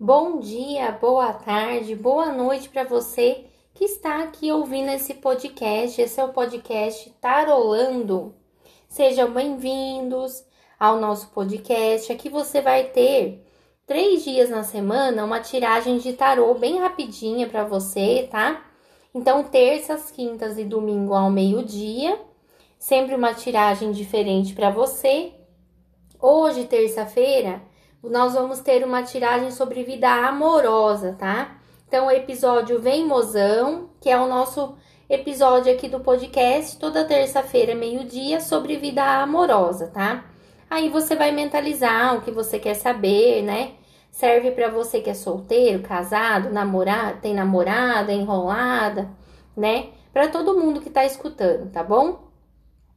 Bom dia, boa tarde, boa noite para você que está aqui ouvindo esse podcast. Esse é o podcast Tarolando. Sejam bem-vindos ao nosso podcast. Aqui você vai ter três dias na semana uma tiragem de tarô bem rapidinha para você, tá? Então, terças, quintas e domingo ao meio-dia, sempre uma tiragem diferente para você. Hoje, terça-feira, nós vamos ter uma tiragem sobre vida amorosa, tá? Então, o episódio Vem Mozão, que é o nosso episódio aqui do podcast, toda terça-feira, meio-dia, sobre vida amorosa, tá? Aí você vai mentalizar o que você quer saber, né? Serve para você que é solteiro, casado, namorado, tem namorada, enrolada, né? Para todo mundo que tá escutando, tá bom?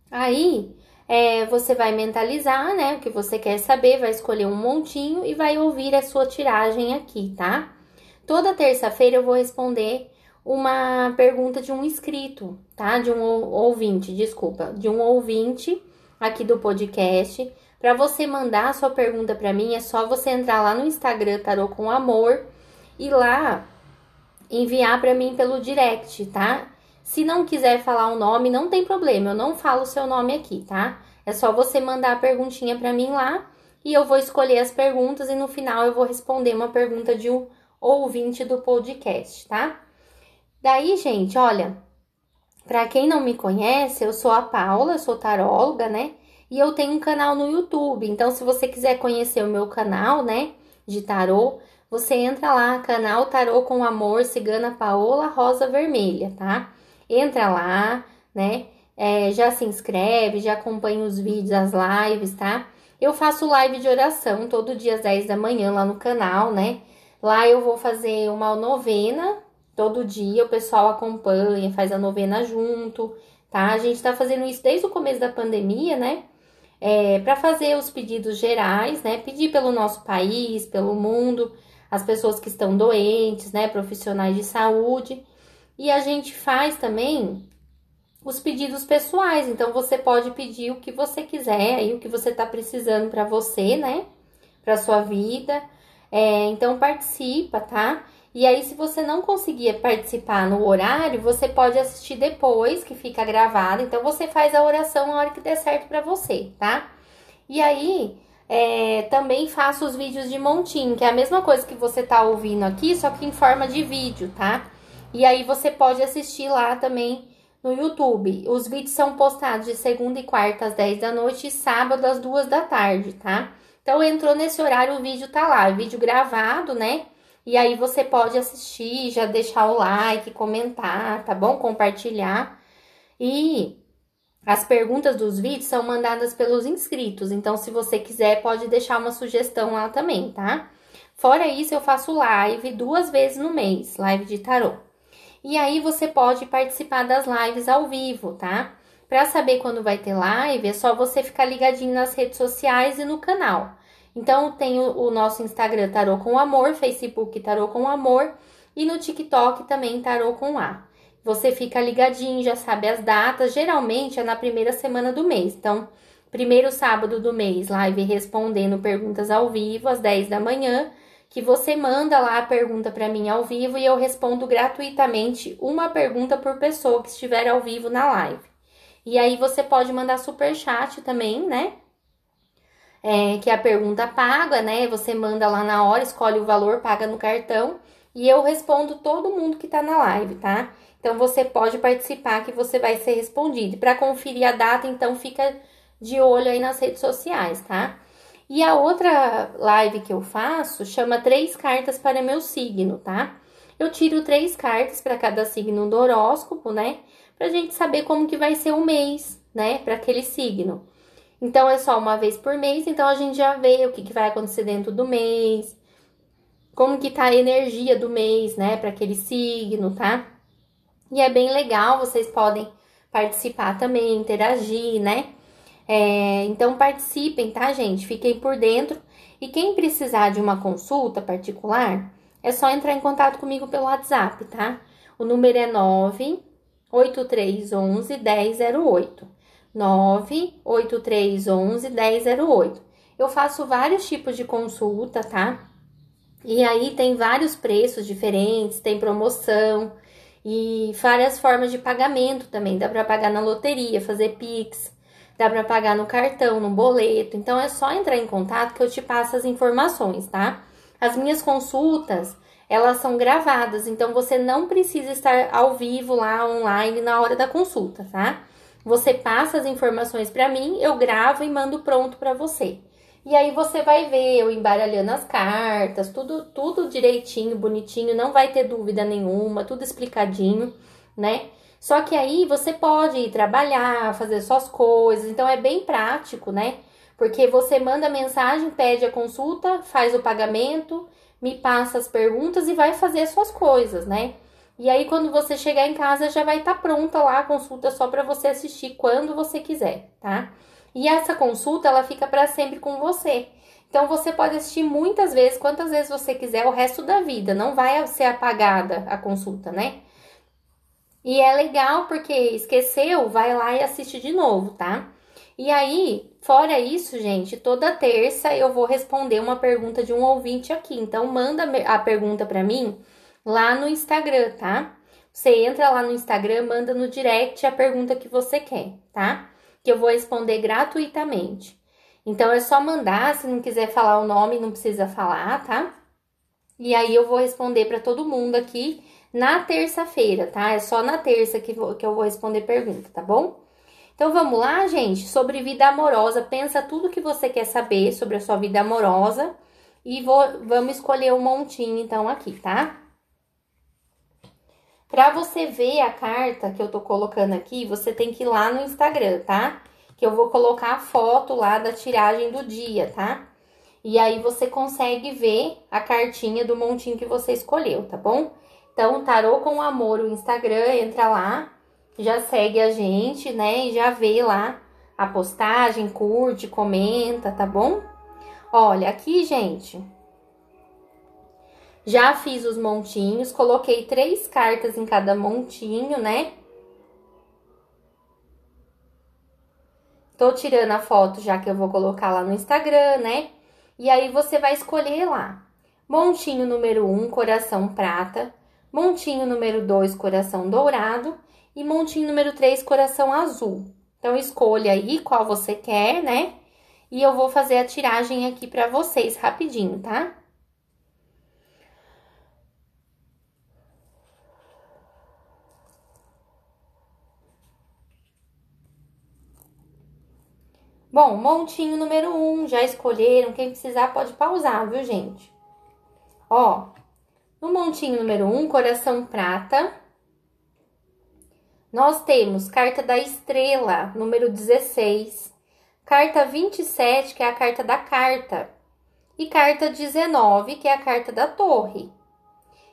Aí, é, você vai mentalizar, né, o que você quer saber, vai escolher um montinho e vai ouvir a sua tiragem aqui, tá? Toda terça-feira eu vou responder uma pergunta de um inscrito, tá? De um ouvinte, desculpa, de um ouvinte aqui do podcast. Para você mandar a sua pergunta para mim, é só você entrar lá no Instagram Tarô com Amor e lá enviar para mim pelo direct, tá? Se não quiser falar o nome, não tem problema, eu não falo o seu nome aqui, tá? É só você mandar a perguntinha para mim lá e eu vou escolher as perguntas e no final eu vou responder uma pergunta de um ouvinte do podcast, tá? Daí, gente, olha, para quem não me conhece, eu sou a Paula, sou taróloga, né? E eu tenho um canal no YouTube. Então, se você quiser conhecer o meu canal, né, de tarô, você entra lá, canal Tarô com Amor, Cigana Paola Rosa Vermelha, tá? Entra lá, né? É, já se inscreve, já acompanha os vídeos, as lives, tá? Eu faço live de oração todo dia às 10 da manhã lá no canal, né? Lá eu vou fazer uma novena todo dia, o pessoal acompanha, faz a novena junto, tá? A gente tá fazendo isso desde o começo da pandemia, né? É, para fazer os pedidos gerais, né? Pedir pelo nosso país, pelo mundo, as pessoas que estão doentes, né? Profissionais de saúde. E a gente faz também os pedidos pessoais. Então você pode pedir o que você quiser, aí o que você está precisando para você, né? Para sua vida. É, então participa, tá? E aí, se você não conseguir participar no horário, você pode assistir depois, que fica gravado. Então, você faz a oração na hora que der certo para você, tá? E aí, é, também faço os vídeos de montinho, que é a mesma coisa que você tá ouvindo aqui, só que em forma de vídeo, tá? E aí você pode assistir lá também no YouTube. Os vídeos são postados de segunda e quarta às 10 da noite e sábado às 2 da tarde, tá? Então entrou nesse horário, o vídeo tá lá, vídeo gravado, né? E aí você pode assistir, já deixar o like, comentar, tá bom? Compartilhar. E as perguntas dos vídeos são mandadas pelos inscritos, então se você quiser pode deixar uma sugestão lá também, tá? Fora isso, eu faço live duas vezes no mês, live de tarô. E aí você pode participar das lives ao vivo, tá? Para saber quando vai ter live, é só você ficar ligadinho nas redes sociais e no canal. Então tem o, o nosso Instagram Tarô com Amor, Facebook Tarô com Amor e no TikTok também Tarô com A. Você fica ligadinho, já sabe as datas, geralmente é na primeira semana do mês. Então, primeiro sábado do mês, live respondendo perguntas ao vivo às 10 da manhã que você manda lá a pergunta para mim ao vivo e eu respondo gratuitamente uma pergunta por pessoa que estiver ao vivo na live. E aí você pode mandar super chat também, né? É, que é a pergunta paga, né? Você manda lá na hora, escolhe o valor, paga no cartão e eu respondo todo mundo que tá na live, tá? Então você pode participar que você vai ser respondido. Para conferir a data, então fica de olho aí nas redes sociais, tá? E a outra live que eu faço chama Três Cartas para Meu Signo, tá? Eu tiro três cartas para cada signo do horóscopo, né? Pra gente saber como que vai ser o mês, né? Para aquele signo. Então, é só uma vez por mês, então a gente já vê o que, que vai acontecer dentro do mês, como que tá a energia do mês, né? Para aquele signo, tá? E é bem legal, vocês podem participar também, interagir, né? É, então participem, tá, gente? Fiquem por dentro. E quem precisar de uma consulta particular, é só entrar em contato comigo pelo WhatsApp, tá? O número é 98311 1008. 98311 1008. Eu faço vários tipos de consulta, tá? E aí tem vários preços diferentes, tem promoção e várias formas de pagamento também. Dá para pagar na loteria, fazer Pix, dá para pagar no cartão, no boleto. Então é só entrar em contato que eu te passo as informações, tá? As minhas consultas, elas são gravadas, então você não precisa estar ao vivo lá online na hora da consulta, tá? Você passa as informações para mim, eu gravo e mando pronto para você. E aí você vai ver eu embaralhando as cartas, tudo tudo direitinho, bonitinho, não vai ter dúvida nenhuma, tudo explicadinho, né? Só que aí você pode ir trabalhar, fazer suas coisas, então é bem prático, né? Porque você manda mensagem, pede a consulta, faz o pagamento, me passa as perguntas e vai fazer as suas coisas, né? E aí quando você chegar em casa já vai estar tá pronta lá a consulta só para você assistir quando você quiser, tá? E essa consulta ela fica para sempre com você. Então você pode assistir muitas vezes, quantas vezes você quiser, o resto da vida. Não vai ser apagada a consulta, né? E é legal porque esqueceu, vai lá e assiste de novo, tá? E aí, fora isso, gente, toda terça eu vou responder uma pergunta de um ouvinte aqui. Então manda a pergunta para mim lá no Instagram, tá? Você entra lá no Instagram, manda no direct a pergunta que você quer, tá? Que eu vou responder gratuitamente. Então é só mandar, se não quiser falar o nome, não precisa falar, tá? E aí eu vou responder para todo mundo aqui na terça-feira, tá? É só na terça que, vou, que eu vou responder pergunta, tá bom? Então vamos lá, gente, sobre vida amorosa. Pensa tudo que você quer saber sobre a sua vida amorosa e vou, vamos escolher um montinho então aqui, tá? Para você ver a carta que eu tô colocando aqui, você tem que ir lá no Instagram, tá? Que eu vou colocar a foto lá da tiragem do dia, tá? E aí você consegue ver a cartinha do montinho que você escolheu, tá bom? Então, Tarô com Amor, o Instagram, entra lá, já segue a gente, né? E já vê lá a postagem, curte, comenta, tá bom? Olha, aqui, gente, já fiz os montinhos, coloquei três cartas em cada montinho, né? Tô tirando a foto já que eu vou colocar lá no Instagram, né? E aí você vai escolher lá. Montinho número 1, um, coração prata. Montinho número 2, coração dourado. E montinho número 3, coração azul. Então, escolha aí qual você quer, né? E eu vou fazer a tiragem aqui pra vocês rapidinho, tá? Bom, montinho número 1, um, já escolheram. Quem precisar pode pausar, viu, gente? Ó, no montinho número 1, um, coração prata, nós temos carta da estrela, número 16, carta 27, que é a carta da carta, e carta 19, que é a carta da torre.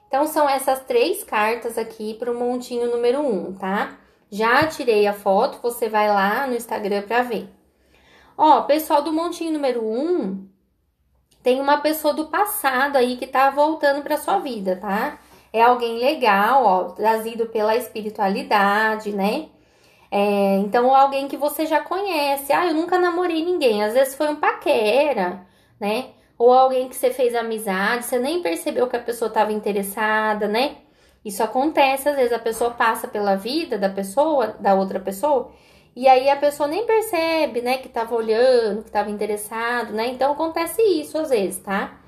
Então, são essas três cartas aqui para o montinho número 1, um, tá? Já tirei a foto, você vai lá no Instagram para ver. Ó, pessoal do montinho número 1, um, tem uma pessoa do passado aí que tá voltando para sua vida, tá? É alguém legal, ó, trazido pela espiritualidade, né? É, então, alguém que você já conhece. Ah, eu nunca namorei ninguém. Às vezes foi um paquera, né? Ou alguém que você fez amizade, você nem percebeu que a pessoa estava interessada, né? Isso acontece, às vezes a pessoa passa pela vida da pessoa, da outra pessoa, e aí a pessoa nem percebe, né, que tava olhando, que tava interessado, né? Então acontece isso às vezes, tá?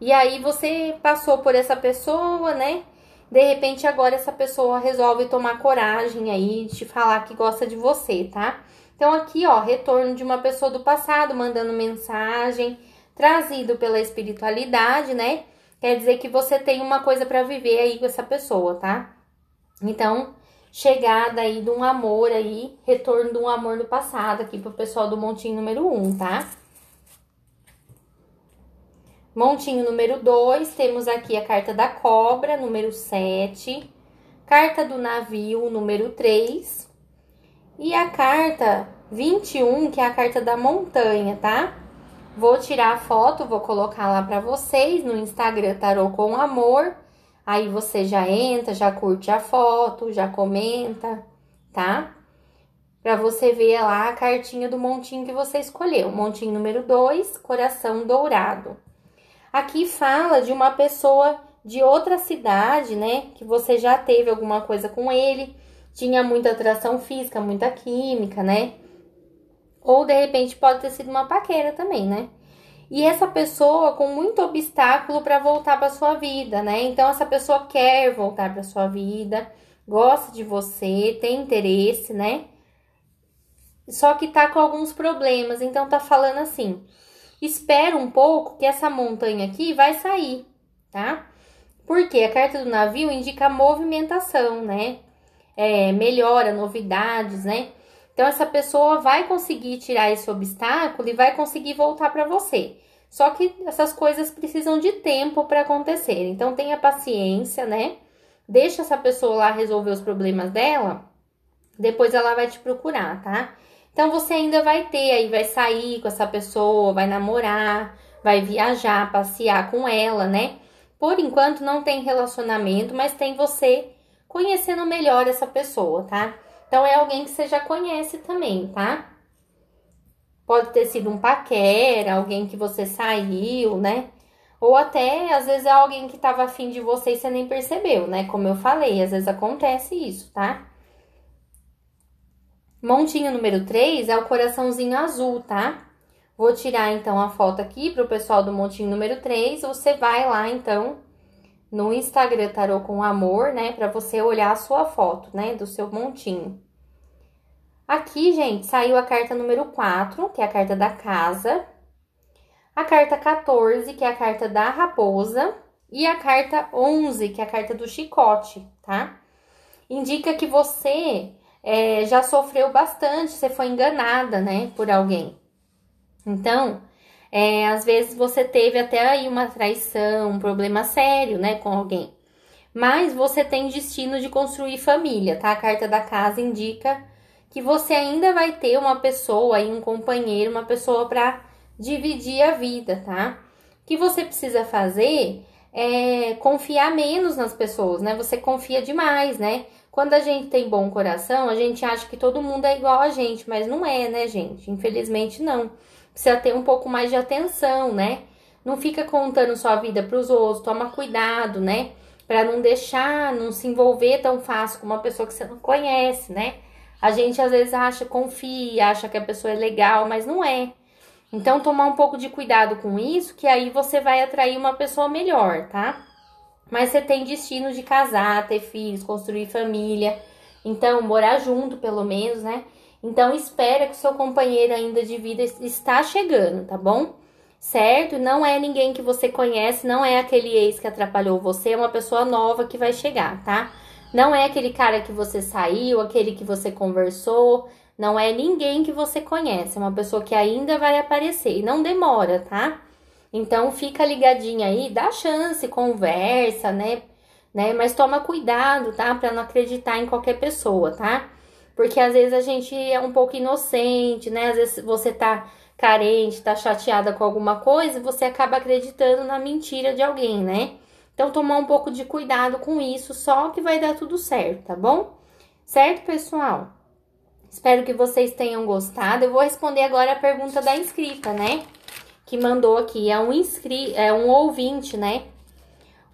E aí você passou por essa pessoa, né? De repente agora essa pessoa resolve tomar coragem aí de falar que gosta de você, tá? Então aqui, ó, retorno de uma pessoa do passado mandando mensagem, trazido pela espiritualidade, né? Quer dizer que você tem uma coisa para viver aí com essa pessoa, tá? Então, chegada aí de um amor aí, retorno de um amor do passado aqui pro pessoal do montinho número 1, um, tá? Montinho número 2, temos aqui a carta da cobra, número 7, carta do navio, número 3, e a carta 21, que é a carta da montanha, tá? Vou tirar a foto, vou colocar lá para vocês no Instagram Tarô com Amor Aí você já entra, já curte a foto, já comenta, tá? Para você ver lá a cartinha do montinho que você escolheu. Montinho número 2, coração dourado. Aqui fala de uma pessoa de outra cidade, né? Que você já teve alguma coisa com ele, tinha muita atração física, muita química, né? Ou de repente pode ter sido uma paquera também, né? E essa pessoa com muito obstáculo para voltar para sua vida, né? Então essa pessoa quer voltar para sua vida, gosta de você, tem interesse, né? Só que tá com alguns problemas, então tá falando assim: espera um pouco que essa montanha aqui vai sair, tá? Porque a carta do navio indica movimentação, né? É, melhora, novidades, né? Então essa pessoa vai conseguir tirar esse obstáculo e vai conseguir voltar para você. Só que essas coisas precisam de tempo para acontecer. Então tenha paciência, né? Deixa essa pessoa lá resolver os problemas dela, depois ela vai te procurar, tá? Então você ainda vai ter aí, vai sair com essa pessoa, vai namorar, vai viajar, passear com ela, né? Por enquanto não tem relacionamento, mas tem você conhecendo melhor essa pessoa, tá? Então é alguém que você já conhece também, tá? Pode ter sido um paquera, alguém que você saiu, né? Ou até, às vezes, é alguém que tava afim de você e você nem percebeu, né? Como eu falei, às vezes acontece isso, tá? Montinho número 3 é o coraçãozinho azul, tá? Vou tirar então a foto aqui para o pessoal do montinho número 3. Você vai lá então no Instagram Tarô com Amor, né, para você olhar a sua foto, né, do seu montinho. Aqui, gente, saiu a carta número 4, que é a carta da casa. A carta 14, que é a carta da raposa, e a carta 11, que é a carta do chicote, tá? Indica que você é, já sofreu bastante, você foi enganada, né, por alguém. Então, é, às vezes você teve até aí uma traição, um problema sério, né, com alguém. Mas você tem destino de construir família, tá? A carta da casa indica que você ainda vai ter uma pessoa aí, um companheiro, uma pessoa para dividir a vida, tá? O que você precisa fazer é confiar menos nas pessoas, né? Você confia demais, né? Quando a gente tem bom coração, a gente acha que todo mundo é igual a gente, mas não é, né, gente? Infelizmente não. Precisa ter um pouco mais de atenção, né? Não fica contando sua vida para os outros, toma cuidado, né? Para não deixar, não se envolver tão fácil com uma pessoa que você não conhece, né? A gente às vezes acha, confia, acha que a pessoa é legal, mas não é. Então, tomar um pouco de cuidado com isso, que aí você vai atrair uma pessoa melhor, tá? Mas você tem destino de casar, ter filhos, construir família. Então, morar junto, pelo menos, né? Então, espera que seu companheiro ainda de vida está chegando, tá bom? Certo? Não é ninguém que você conhece, não é aquele ex que atrapalhou você, é uma pessoa nova que vai chegar, tá? Não é aquele cara que você saiu, aquele que você conversou, não é ninguém que você conhece, é uma pessoa que ainda vai aparecer e não demora, tá? Então fica ligadinha aí, dá chance, conversa, né? né? Mas toma cuidado, tá? Para não acreditar em qualquer pessoa, tá? Porque às vezes a gente é um pouco inocente, né? Às vezes você tá carente, tá chateada com alguma coisa, você acaba acreditando na mentira de alguém, né? Então tomar um pouco de cuidado com isso, só que vai dar tudo certo, tá bom? Certo, pessoal? Espero que vocês tenham gostado. Eu vou responder agora a pergunta da inscrita, né? que mandou aqui. É um inscri é um ouvinte, né?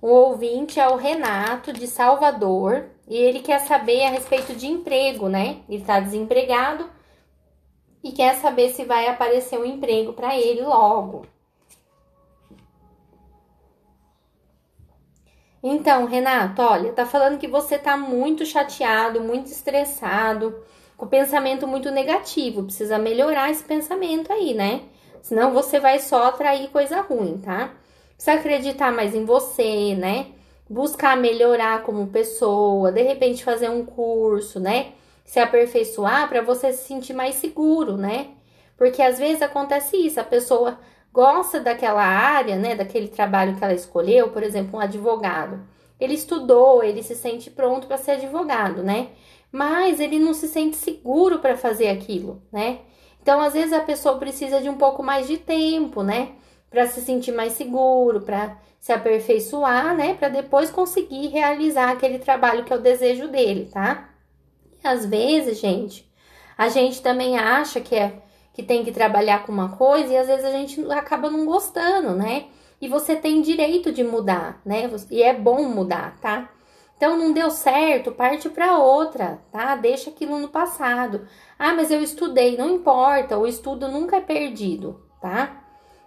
O ouvinte é o Renato de Salvador e ele quer saber a respeito de emprego, né? Ele tá desempregado e quer saber se vai aparecer um emprego para ele logo. Então, Renato, olha, tá falando que você tá muito chateado, muito estressado, com pensamento muito negativo. Precisa melhorar esse pensamento aí, né? Senão você vai só atrair coisa ruim, tá? Precisa acreditar mais em você, né? Buscar melhorar como pessoa, de repente fazer um curso, né? Se aperfeiçoar para você se sentir mais seguro, né? Porque às vezes acontece isso, a pessoa gosta daquela área, né, daquele trabalho que ela escolheu, por exemplo, um advogado. Ele estudou, ele se sente pronto para ser advogado, né? Mas ele não se sente seguro para fazer aquilo, né? Então, às vezes a pessoa precisa de um pouco mais de tempo, né? Para se sentir mais seguro, para se aperfeiçoar, né? Para depois conseguir realizar aquele trabalho que é o desejo dele, tá? E às vezes, gente, a gente também acha que é que tem que trabalhar com uma coisa e às vezes a gente acaba não gostando, né? e você tem direito de mudar, né? E é bom mudar, tá? Então não deu certo, parte para outra, tá? Deixa aquilo no passado. Ah, mas eu estudei, não importa, o estudo nunca é perdido, tá?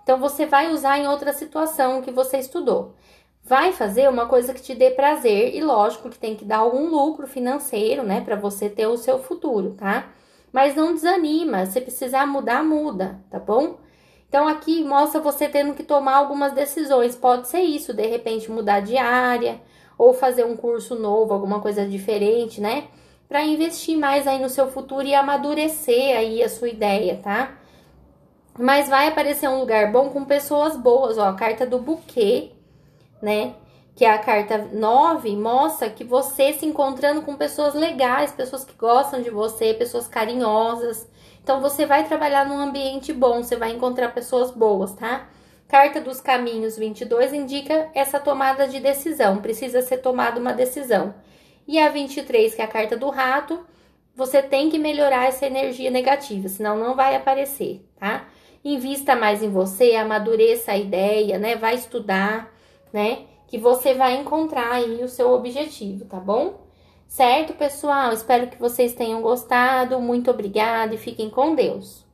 Então você vai usar em outra situação que você estudou. Vai fazer uma coisa que te dê prazer e lógico que tem que dar algum lucro financeiro, né, para você ter o seu futuro, tá? Mas não desanima, se precisar mudar, muda, tá bom? Então aqui mostra você tendo que tomar algumas decisões. Pode ser isso, de repente mudar de área ou fazer um curso novo, alguma coisa diferente, né? Para investir mais aí no seu futuro e amadurecer aí a sua ideia, tá? Mas vai aparecer um lugar bom com pessoas boas, ó, a carta do buquê, né? Que é a carta 9, mostra que você se encontrando com pessoas legais, pessoas que gostam de você, pessoas carinhosas, então você vai trabalhar num ambiente bom, você vai encontrar pessoas boas, tá? Carta dos Caminhos 22 indica essa tomada de decisão, precisa ser tomada uma decisão. E a 23, que é a carta do rato, você tem que melhorar essa energia negativa, senão não vai aparecer, tá? Invista mais em você, amadureça a ideia, né? Vai estudar, né? Que você vai encontrar aí o seu objetivo, tá bom? Certo, pessoal? Espero que vocês tenham gostado. Muito obrigada e fiquem com Deus.